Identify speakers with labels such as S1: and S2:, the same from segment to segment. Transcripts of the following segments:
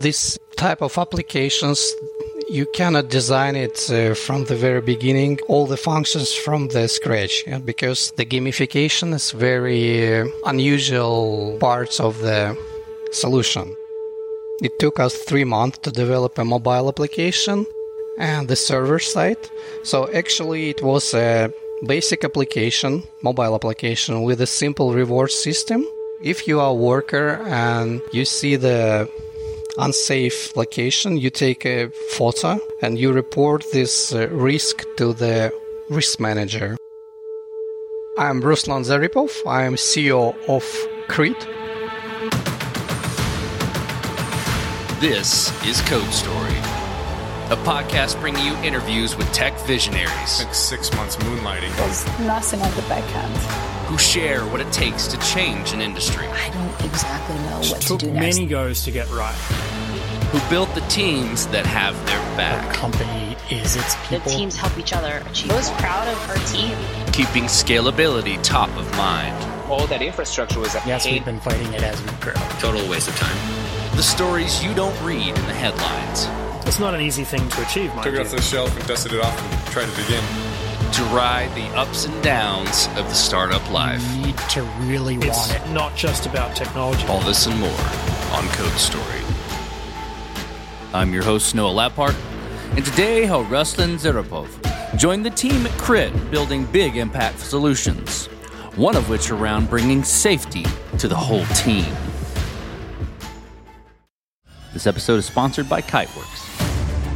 S1: This type of applications you cannot design it uh, from the very beginning all the functions from the scratch yeah, because the gamification is very uh, unusual parts of the solution. It took us three months to develop a mobile application and the server side. So actually it was a basic application mobile application with a simple reward system. If you are a worker and you see the unsafe location, you take a photo and you report this uh, risk to the risk manager. I'm Ruslan Zaripov. I am CEO of KRIT.
S2: This is Code Story, a podcast bringing you interviews with tech visionaries.
S3: Like six months moonlighting.
S4: There's nothing at the back end.
S2: Who share what it takes to change an industry.
S5: I don't exactly know what
S6: to do
S5: next.
S6: many goes to get right
S2: who built the teams that have their back.
S6: Our company is its people.
S7: The teams help each other achieve. I was proud of our team.
S2: Keeping scalability top of mind.
S8: All that infrastructure was.
S6: Yes, we've been fighting it as we grow.
S2: Total waste of time. The stories you don't read in the headlines.
S6: It's not an easy thing to achieve.
S3: Took it off the shelf and dusted it off and tried it again.
S2: To ride the ups and downs of the startup life.
S6: You need to really
S9: it's
S6: want it.
S9: Not just about technology.
S2: All this and more on Code Story. I'm your host, Noah Labhart, and today how Ruslan Zaripov joined the team at KRIT building big impact solutions, one of which around bringing safety to the whole team. This episode is sponsored by Kiteworks.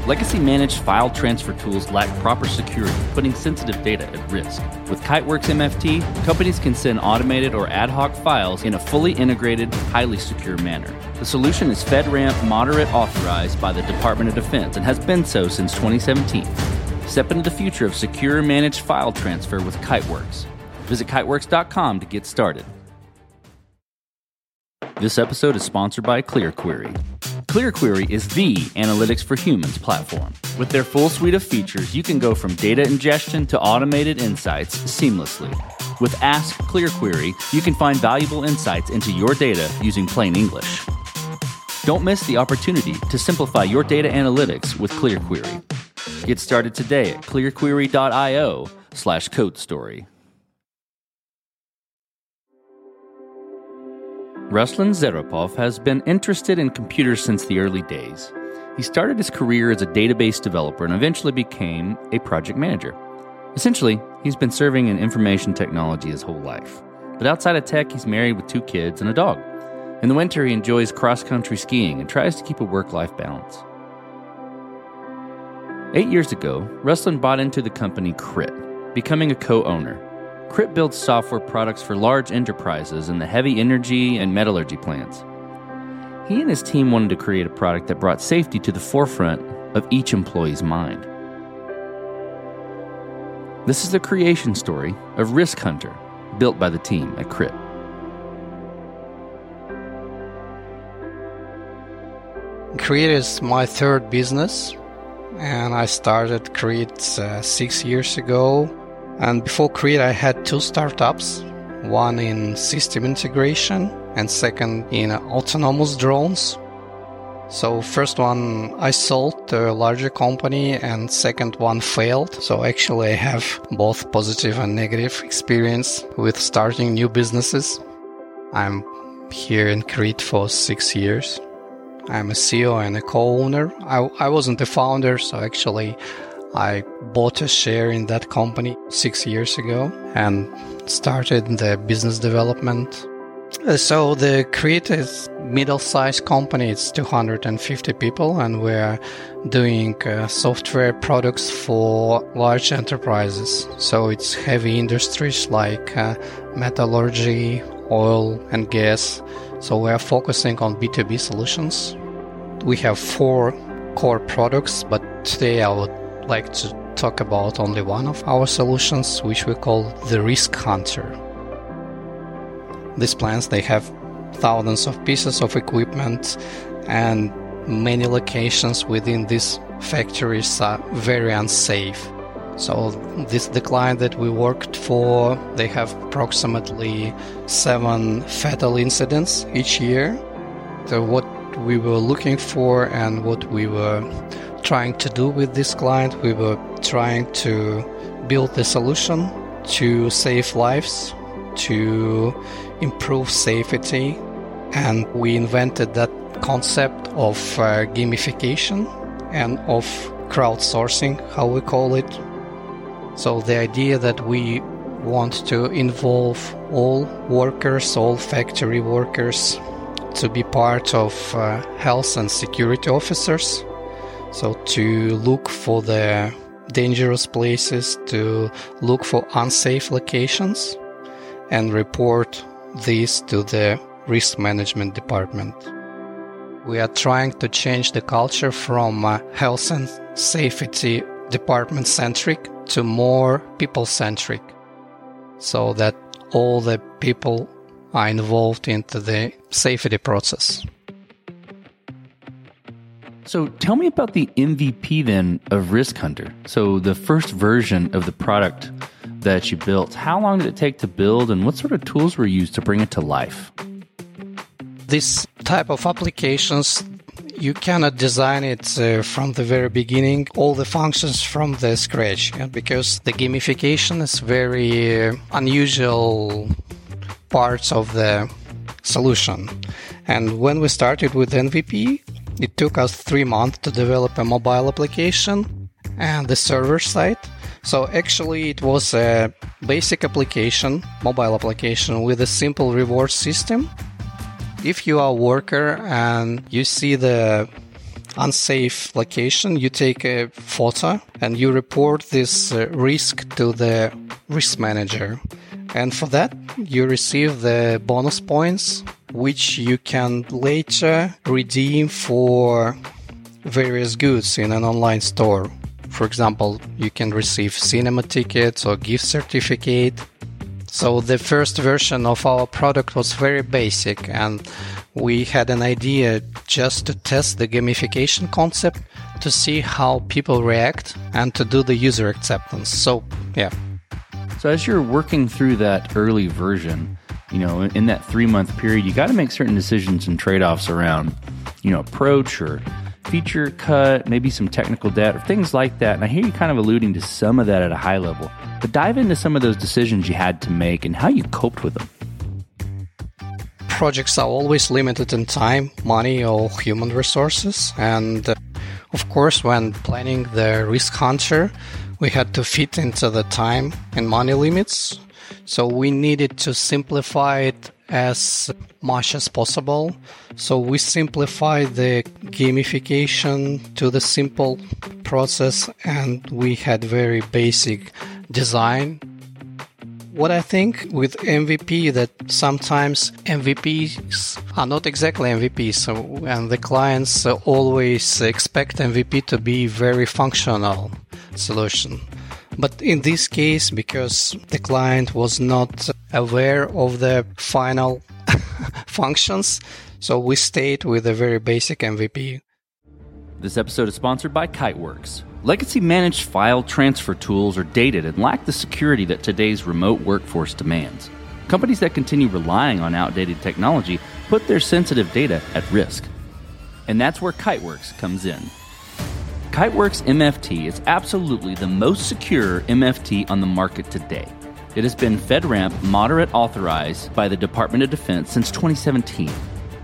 S2: Legacy managed file transfer tools lack proper security, putting sensitive data at risk. With Kiteworks MFT, companies can send automated or ad hoc files in a fully integrated, highly secure manner. The solution is FedRAMP moderate authorized by the Department of Defense and has been so since 2017. Step into the future of secure managed file transfer with Kiteworks. Visit kiteworks.com to get started. This episode is sponsored by ClearQuery. ClearQuery is the analytics for humans platform. With their full suite of features, you can go from data ingestion to automated insights seamlessly. With Ask ClearQuery, you can find valuable insights into your data using plain English. Don't miss the opportunity to simplify your data analytics with ClearQuery. Get started today at clearquery.io slash code story. Ruslan Zaripov has been interested in computers since the early days. He started his career as a database developer and eventually became a project manager. Essentially, he's been serving in information technology his whole life. But outside of tech, he's married with two kids and a dog. In the winter, he enjoys cross country skiing and tries to keep a work life balance. Eight years ago, Ruslan bought into the company KRIT, becoming a co owner. KRIT builds software products for large enterprises in the heavy energy and metallurgy plants. He and his team wanted to create a product that brought safety to the forefront of each employee's mind. This is the creation story of Risk Hunter, built by the team at KRIT.
S1: KRIT is my third business, and I started KRIT uh, six years ago and before KRIT, I had two startups one in system integration and second in autonomous drones. So first one I sold to a larger company and second one failed. So actually I have both positive and negative experience with starting new businesses. I'm here in KRIT for six years. I'm a CEO and a co-owner. I, I wasn't a founder, so actually I bought a share in that company six years ago and started the business development. So the KRIT is middle-sized company. It's 250 people, and we're doing uh, software products for large enterprises. So it's heavy industries like uh, metallurgy, oil, and gas. So we're focusing on B2B solutions. We have four core products, but today I would like to talk about only one of our solutions, which we call the Risk Hunter. These plants they have thousands of pieces of equipment and many locations within these factories are very unsafe. So this the client that we worked for, they have approximately seven fatal incidents each year. So what we were looking for and what we were trying to do with this client. We were trying to build a solution to save lives, to improve safety, and we invented that concept of uh, gamification and of crowdsourcing, how we call it. So the idea that we want to involve all workers, all factory workers, to be part of uh, health and security officers. So to look for the dangerous places, to look for unsafe locations, and report these to the risk management department. We are trying to change the culture from health and safety department centric to more people centric so that all the people are involved into the safety process.
S2: So tell me about the MVP then of Risk Hunter. So the first version of the product that you built, how long did it take to build and what sort of tools were used to bring it to life?
S1: This type of applications you cannot design it uh, from the very beginning, all the functions from the scratch, yeah? because the gamification is very uh, unusual parts of the solution. And when we started with MVP, it took us three months to develop a mobile application and the server side. So actually, it was a basic application, mobile application with a simple reward system if you are a worker and you see the unsafe location, you take a photo and you report this uh, risk to the risk manager. And for that, you receive the bonus points, which you can later redeem for various goods in an online store. For example, you can receive cinema tickets or gift certificate so the first version of our product was very basic and we had an idea just to test the gamification concept to see how people react and to do the user acceptance. So, yeah.
S2: So as you're working through that early version, you know, in that 3-month period, you got to make certain decisions and trade-offs around, you know, approach or feature cut, maybe some technical debt or things like that. And I hear you kind of alluding to some of that at a high level. But dive into some of those decisions you had to make and how you coped with them.
S1: Projects are always limited in time, money, or human resources. And uh, of course, when planning the risk hunter, we had to fit into the time and money limits. So we needed to simplify it as much as possible. So we simplify the gamification to the simple process and we had very basic design. What I think with MVP that sometimes MVPs are not exactly MVPs, so, and the clients always expect MVP to be very functional solution. But in this case, because the client was not aware of the final functions, so we stayed with a very basic MVP.
S2: This episode is sponsored by Kiteworks. Legacy managed file transfer tools are dated and lack the security that today's remote workforce demands. Companies that continue relying on outdated technology put their sensitive data at risk. And that's where Kiteworks comes in. Kiteworks MFT is absolutely the most secure MFT on the market today. It has been FedRAMP moderate authorized by the Department of Defense since 2017.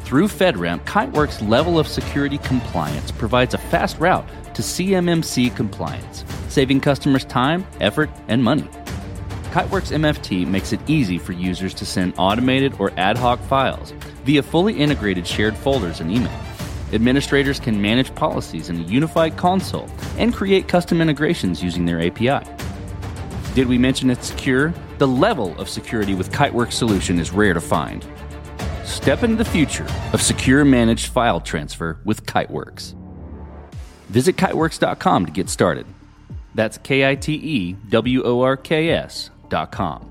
S2: Through FedRAMP, Kiteworks' level of security compliance provides a fast route to CMMC compliance, saving customers time, effort, and money. Kiteworks MFT makes it easy for users to send automated or ad hoc files via fully integrated shared folders and email. Administrators can manage policies in a unified console and create custom integrations using their API. Did we mention it's secure? The level of security with Kiteworks solution is rare to find. Step into the future of secure managed file transfer with Kiteworks. Visit kiteworks.com to get started. That's K I T E W O R K S.com.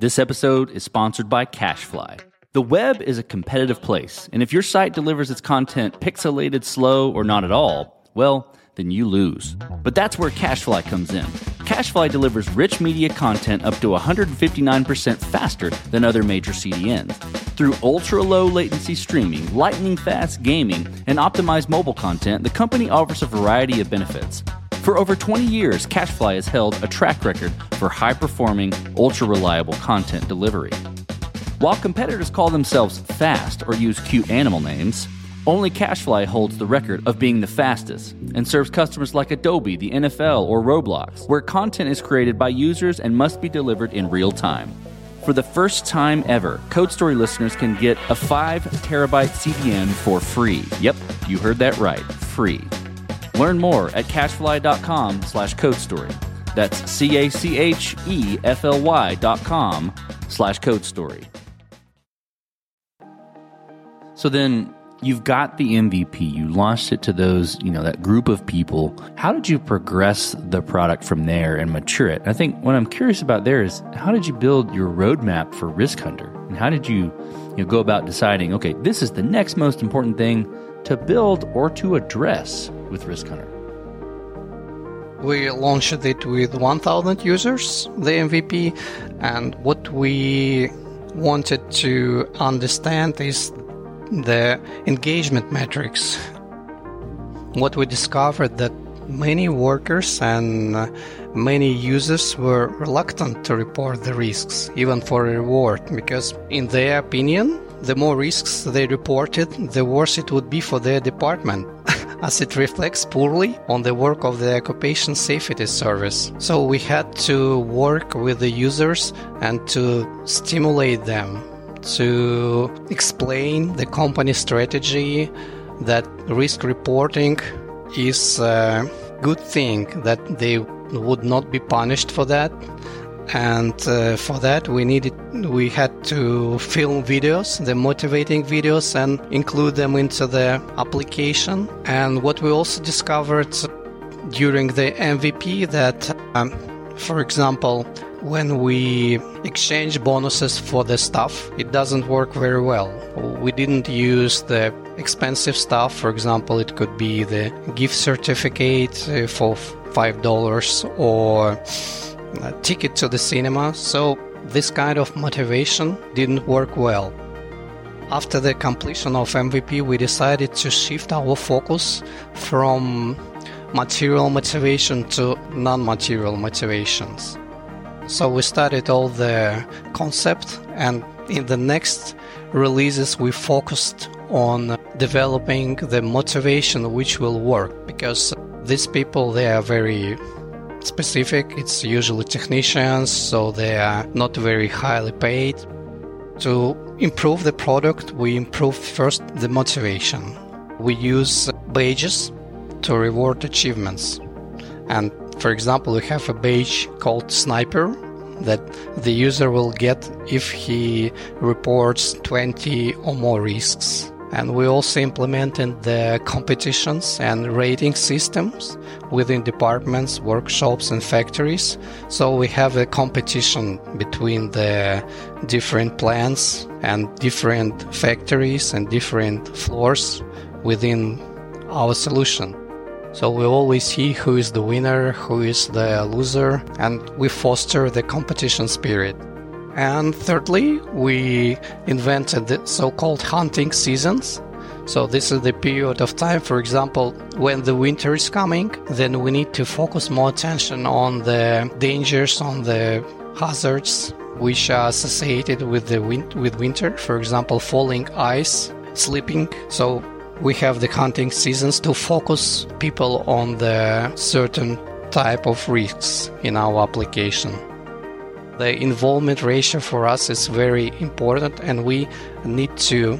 S2: This episode is sponsored by CacheFly. The web is a competitive place, and if your site delivers its content pixelated, slow, or not at all, well, then you lose. But that's where CacheFly comes in. CacheFly delivers rich media content up to 159% faster than other major CDNs Through ultra low latency streaming, lightning fast gaming, and optimized mobile content, the company offers a variety of benefits. For over 20 years, CacheFly has held a track record for high performing, ultra reliable content delivery. While competitors call themselves fast or use cute animal names, only CacheFly holds the record of being the fastest and serves customers like Adobe, the NFL, or Roblox, where content is created by users and must be delivered in real time. For the first time ever, Code Story listeners can get a 5 terabyte CDN for free. Yep, you heard that right, free. Learn more at cachefly.com slash code story. That's C-A-C-H-E-F-L-Y dot com slash code story. So then you've got the MVP, you launched it to those, you know, that group of people. How did you progress the product from there and mature it? I think what I'm curious about there is how did you build your roadmap for Risk Hunter? And how did you, you know, go about deciding, okay, this is the next most important thing to build or to address with Risk Hunter?
S1: We launched it with 1,000 users, the MVP, and what we wanted to understand is the engagement metrics. What we discovered that many workers and uh, many users were reluctant to report the risks, even for a reward, because in their opinion, the more risks they reported, the worse it would be for their department. as it reflects poorly on the work of the occupation safety service. So we had to work with the users and to stimulate them to explain the company strategy that risk reporting is a good thing that they would not be punished for that. And uh, for that we needed we had to film videos the motivating videos and include them into the application. And what we also discovered during the mvp that um, for example when we exchange bonuses for the stuff it doesn't work very well we didn't use the expensive stuff for example it could be the gift certificate uh, for five dollars or a ticket to the cinema, so this kind of motivation didn't work well. After the completion of MVP, we decided to shift our focus from material motivation to non material motivations. So we studied all the concept, and in the next releases, we focused on developing the motivation which will work because these people they are very specific. It's usually technicians, so they are not very highly paid. To improve the product, we improve first the motivation. We use badges to reward achievements. And for example, we have a badge called Sniper that the user will get if he reports 20 or more risks. And we also implemented the competitions and rating systems within departments, workshops, and factories. So we have a competition between the different plants and different factories and different floors within our solution. So we always see who is the winner, who is the loser, and we foster the competition spirit. And thirdly, we invented the so called hunting seasons. So, this is the period of time, for example, when the winter is coming, then we need to focus more attention on the dangers, on the hazards which are associated with the win- with winter, for example, falling ice, slipping. So, we have the hunting seasons to focus people on the certain type of risks in our application the involvement ratio for us is very important and we need to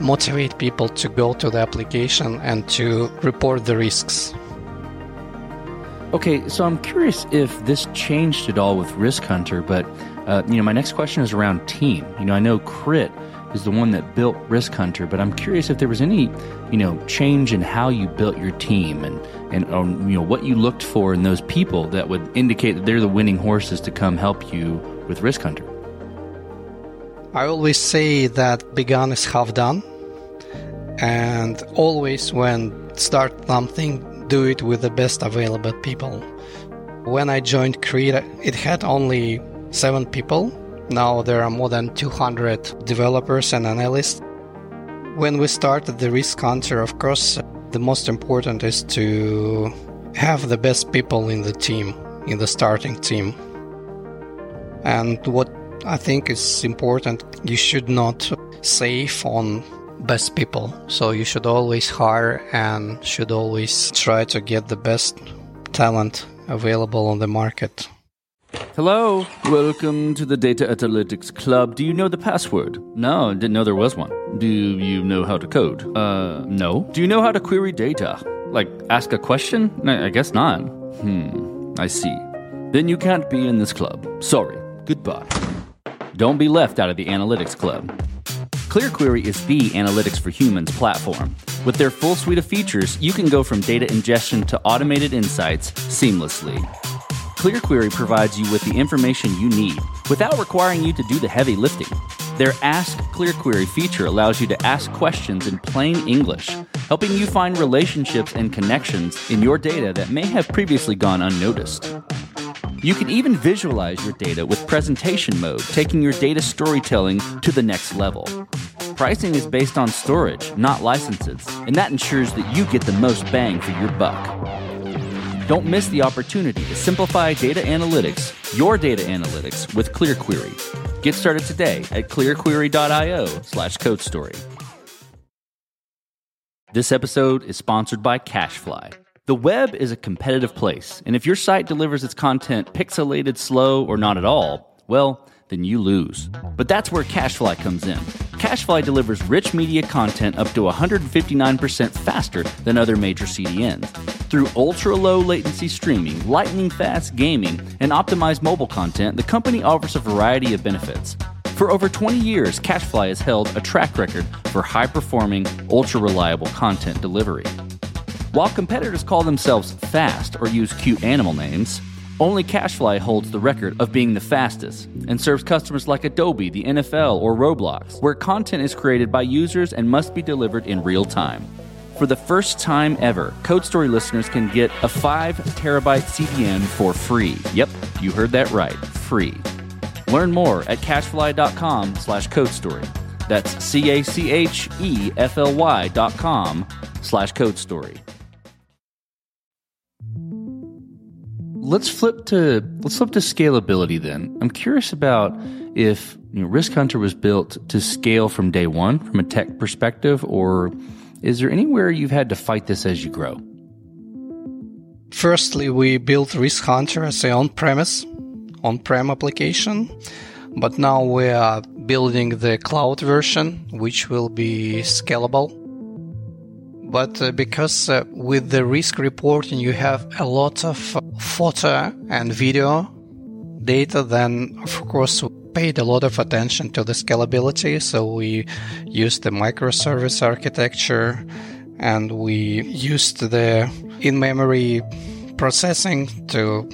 S1: motivate people to go to the application and to report the risks.
S2: Okay, so I'm curious if this changed at all with Risk Hunter, but uh, you know, my next question is around team. You know, I know KRIT is the one that built Risk Hunter, but I'm curious if there was any, you know, change in how you built your team and and um, you know what you looked for in those people that would indicate that they're the winning horses to come help you with Risk Hunter.
S1: I always say that begun is half done, and always when start something, do it with the best available people. When I joined KRIT, it had only seven people Now there are more than 200 developers and analysts. When we started the Risk Hunter, of course, the most important is to have the best people in the team, in the starting team. And what I think is important, you should not save on best people. So you should always hire and should always try to get the best talent available on the market.
S2: Hello, welcome to the Data Analytics Club. Do you know the password? No, didn't know there was one. Do you know how to code? Uh, no. Do you know how to query data? Like, ask a question? I guess not. Hmm, I see. Then you can't be in this club. Sorry. Goodbye. Don't be left out of the Analytics Club. ClearQuery is the Analytics for Humans platform. With their full suite of features, you can go from data ingestion to automated insights seamlessly. ClearQuery provides you with the information you need without requiring you to do the heavy lifting. Their Ask ClearQuery feature allows you to ask questions in plain English, helping you find relationships and connections in your data that may have previously gone unnoticed. You can even visualize your data with presentation mode, taking your data storytelling to the next level. Pricing is based on storage, not licenses, and that ensures that you get the most bang for your buck. Don't miss the opportunity to simplify data analytics, your data analytics, with ClearQuery. Get started today at clearquery.io slash codestory. This episode is sponsored by CacheFly. The web is a competitive place, and if your site delivers its content pixelated, slow, or not at all, well, then you lose. But that's where CacheFly comes in. CacheFly delivers rich media content up to 159% faster than other major CDNs. Through ultra low latency streaming, lightning fast gaming, and optimized mobile content, the company offers a variety of benefits. For over 20 years, CacheFly has held a track record for high performing, ultra reliable content delivery. While competitors call themselves fast or use cute animal names, only CacheFly holds the record of being the fastest and serves customers like Adobe, the NFL, or Roblox, where content is created by users and must be delivered in real time. For the first time ever, Code Story listeners can get a 5 terabyte CDN for free. Yep, you heard that right, free. Learn more at cachefly.com slash codestory. That's C-A-C-H-E-F-L-Y dot com slash codestory. Let's flip to let's flip to scalability then. I'm curious about if you know, Risk Hunter was built to scale from day one from a tech perspective, or is there anywhere you've had to fight this as you grow?
S1: Firstly, we built Risk Hunter as an on-premise, on-prem application, but now we are building the cloud version, which will be scalable but uh, because uh, with the risk reporting you have a lot of uh, photo and video data, then of course we paid a lot of attention to the scalability. So we used the microservice architecture and we used the in-memory processing to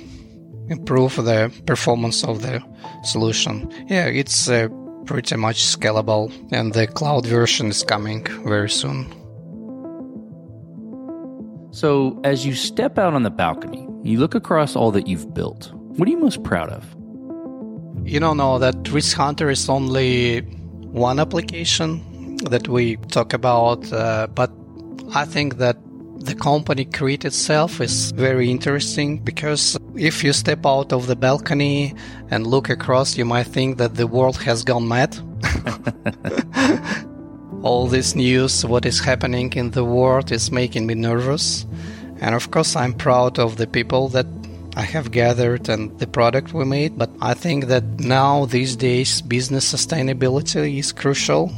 S1: improve the performance of the solution. Yeah, it's uh, pretty much scalable and the cloud version is coming very soon.
S2: So, as you step out on the balcony, you look across all that you've built. What are you most proud of?
S1: You don't know that Risk Hunter is only one application that we talk about, uh, but I think that the company KRIT itself is very interesting because if you step out of the balcony and look across, you might think that the world has gone mad. all this news, what is happening in the world, is making me nervous. And of course, I'm proud of the people that I have gathered and the product we made. But I think that now, these days, business sustainability is crucial.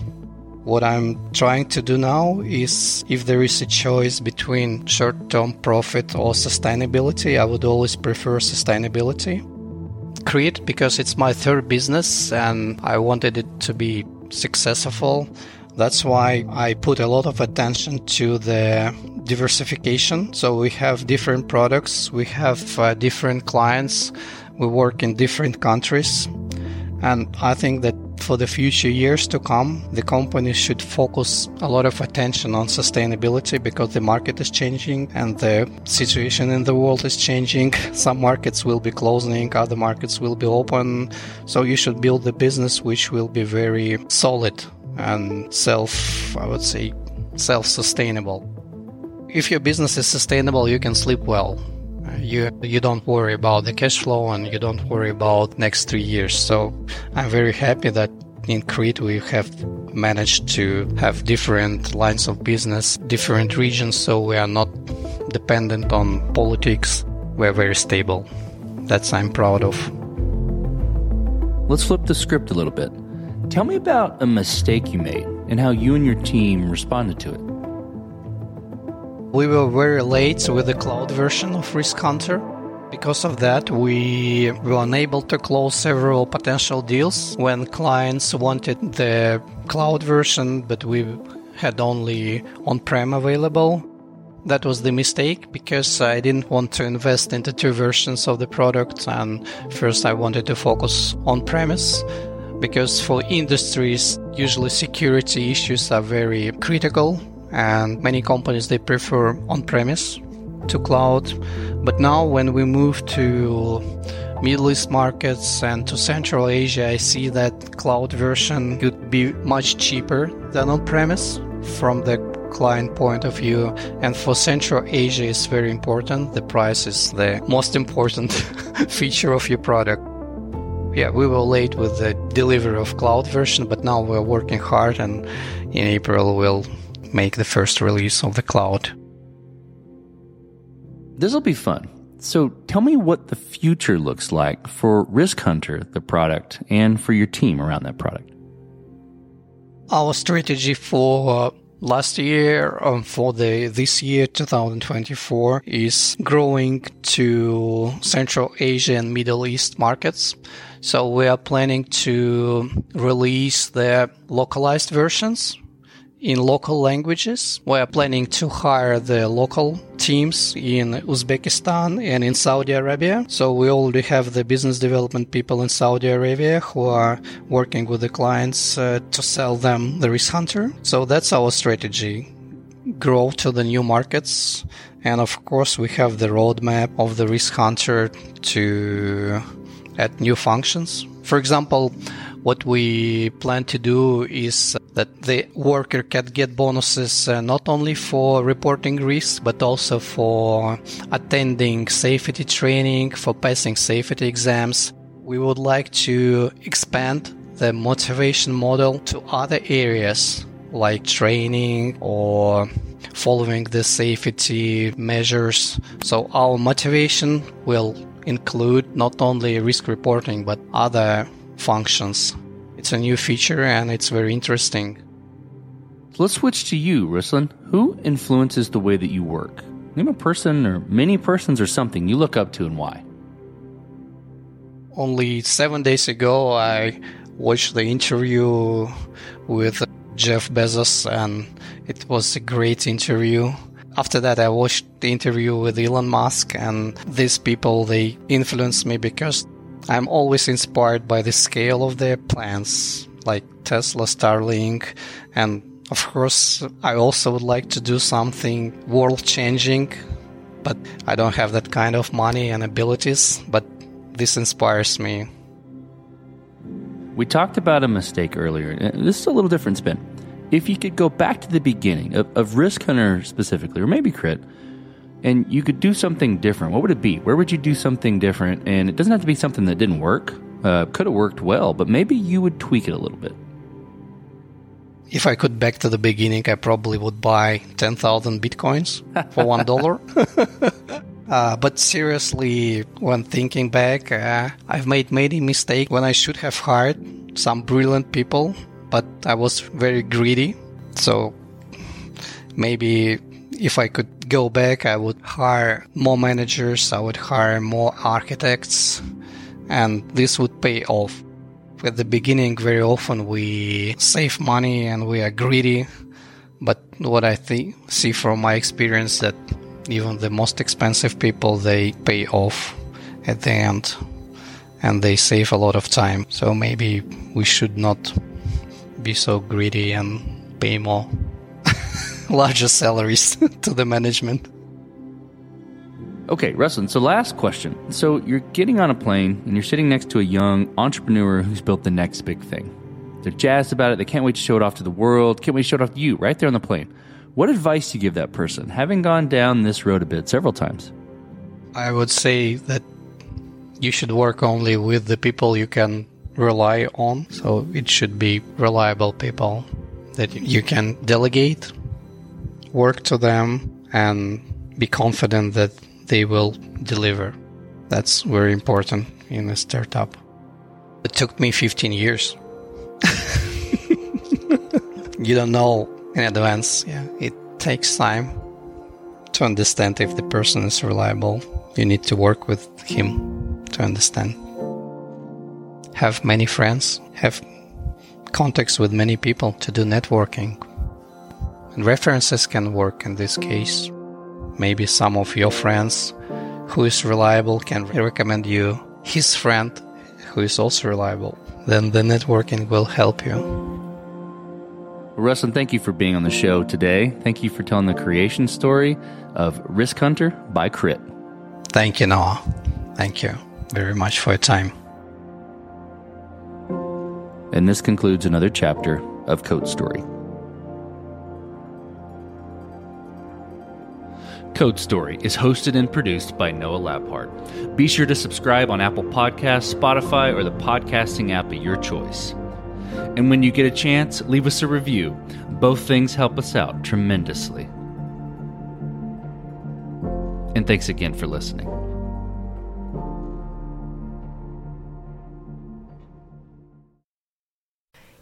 S1: What I'm trying to do now is if there is a choice between short term profit or sustainability, I would always prefer sustainability. KRIT because it's my third business and I wanted it to be successful. That's why I put a lot of attention to the diversification. So we have different products, we have uh, different clients, we work in different countries. And I think that for the future years to come, the company should focus a lot of attention on sustainability because the market is changing and the situation in the world is changing. Some markets will be closing, other markets will be open. So you should build a business which will be very solid and self, I would say, self sustainable. If your business is sustainable, you can sleep well you you don't worry about the cash flow and you don't worry about next three years. So I'm very happy that in KRIT we have managed to have different lines of business, different regions, so we are not dependent on politics. We're very stable. That's I'm proud of.
S2: Let's flip the script a little bit. Tell me about a mistake you made and how you and your team responded to it.
S1: We were very late with the cloud version of Risk Hunter. Because of that, we were unable to close several potential deals when clients wanted the cloud version, but we had only on prem available. That was the mistake because I didn't want to invest into two versions of the product. And first, I wanted to focus on premise because for industries, usually security issues are very critical and many companies they prefer on-premise to cloud. But now when we move to Middle East markets and to Central Asia, I see that cloud version could be much cheaper than on-premise from the client point of view. And for Central Asia, it's very important. The price is the most important feature of your product. Yeah, we were late with the delivery of cloud version, but now we're working hard and in April we'll make the first release of the cloud.
S2: This will be fun. So tell me what the future looks like for Risk Hunter, the product, and for your team around that product.
S1: Our strategy for uh, last year um, for the this year 2024 is growing to Central Asia and Middle East markets. So we are planning to release the localized versions in local languages. We are planning to hire the local teams in Uzbekistan and in Saudi Arabia. So we already have the business development people in Saudi Arabia who are working with the clients uh, to sell them the Risk Hunter. So that's our strategy. Grow to the new markets. And of course, we have the roadmap of the Risk Hunter to add new functions. For example, what we plan to do is that the worker can get bonuses uh, not only for reporting risks but also for attending safety training, for passing safety exams. We would like to expand the motivation model to other areas like training or following the safety measures. So our motivation will include not only risk reporting but other functions. It's a new feature and it's very interesting.
S2: So let's switch to you, Ruslan. Who influences the way that you work? Name a person or many persons or something you look up to and why.
S1: Only seven days ago, I watched the interview with Jeff Bezos, and it was a great interview. After that, I watched the interview with Elon Musk, and these people they influenced me because I'm always inspired by the scale of their plans, like Tesla, Starlink, and of course, I also would like to do something world changing, but I don't have that kind of money and abilities, but this inspires me.
S2: We talked about a mistake earlier. Uh, this is a little different spin. If you could go back to the beginning of, of Risk Hunter specifically, or maybe KRIT, and you could do something different, what would it be? Where would you do something different? And it doesn't have to be something that didn't work. Uh, could have worked well, but maybe you would tweak it a little bit.
S1: If I could back to the beginning, I probably would buy 10,000 bitcoins for one dollar. uh, but seriously, when thinking back, uh, I've made many mistakes when I should have hired some brilliant people, but I was very greedy. So maybe if I could go back, I would hire more managers, I would hire more architects, and this would pay off. At the beginning, very often we save money and we are greedy, but what I think, see from my experience that even the most expensive people they pay off at the end. and they save a lot of time. So maybe we should not be so greedy and pay more larger salaries to the management.
S2: Okay, Ruslan, so last question. So you're getting on a plane and you're sitting next to a young entrepreneur who's built the next big thing. They're jazzed about it. They can't wait to show it off to the world. Can't wait to show it off to you right there on the plane. What advice do you give that person, having gone down this road a bit several times?
S1: I would say that you should work only with the people you can rely on. So it should be reliable people that you can delegate, work to them, and be confident that they will deliver. That's very important in a startup. It took me 15 years. you don't know in advance. Yeah, it takes time to understand if the person is reliable. You need to work with him to understand. Have many friends, have contacts with many people to do networking. And references can work in this case. Maybe some of your friends who is reliable can recommend you his friend who is also reliable. Then the networking will help you.
S2: Ruslan, thank you for being on the show today. Thank you for telling the creation story of Risk Hunter by KRIT.
S1: Thank you, Noah. Thank you very much for your time.
S2: And this concludes another chapter of Code Story. Code Story is hosted and produced by Noah Labhart. Be sure to subscribe on Apple Podcasts, Spotify, or the podcasting app of your choice. And when you get a chance, leave us a review. Both things help us out tremendously. And thanks again for listening.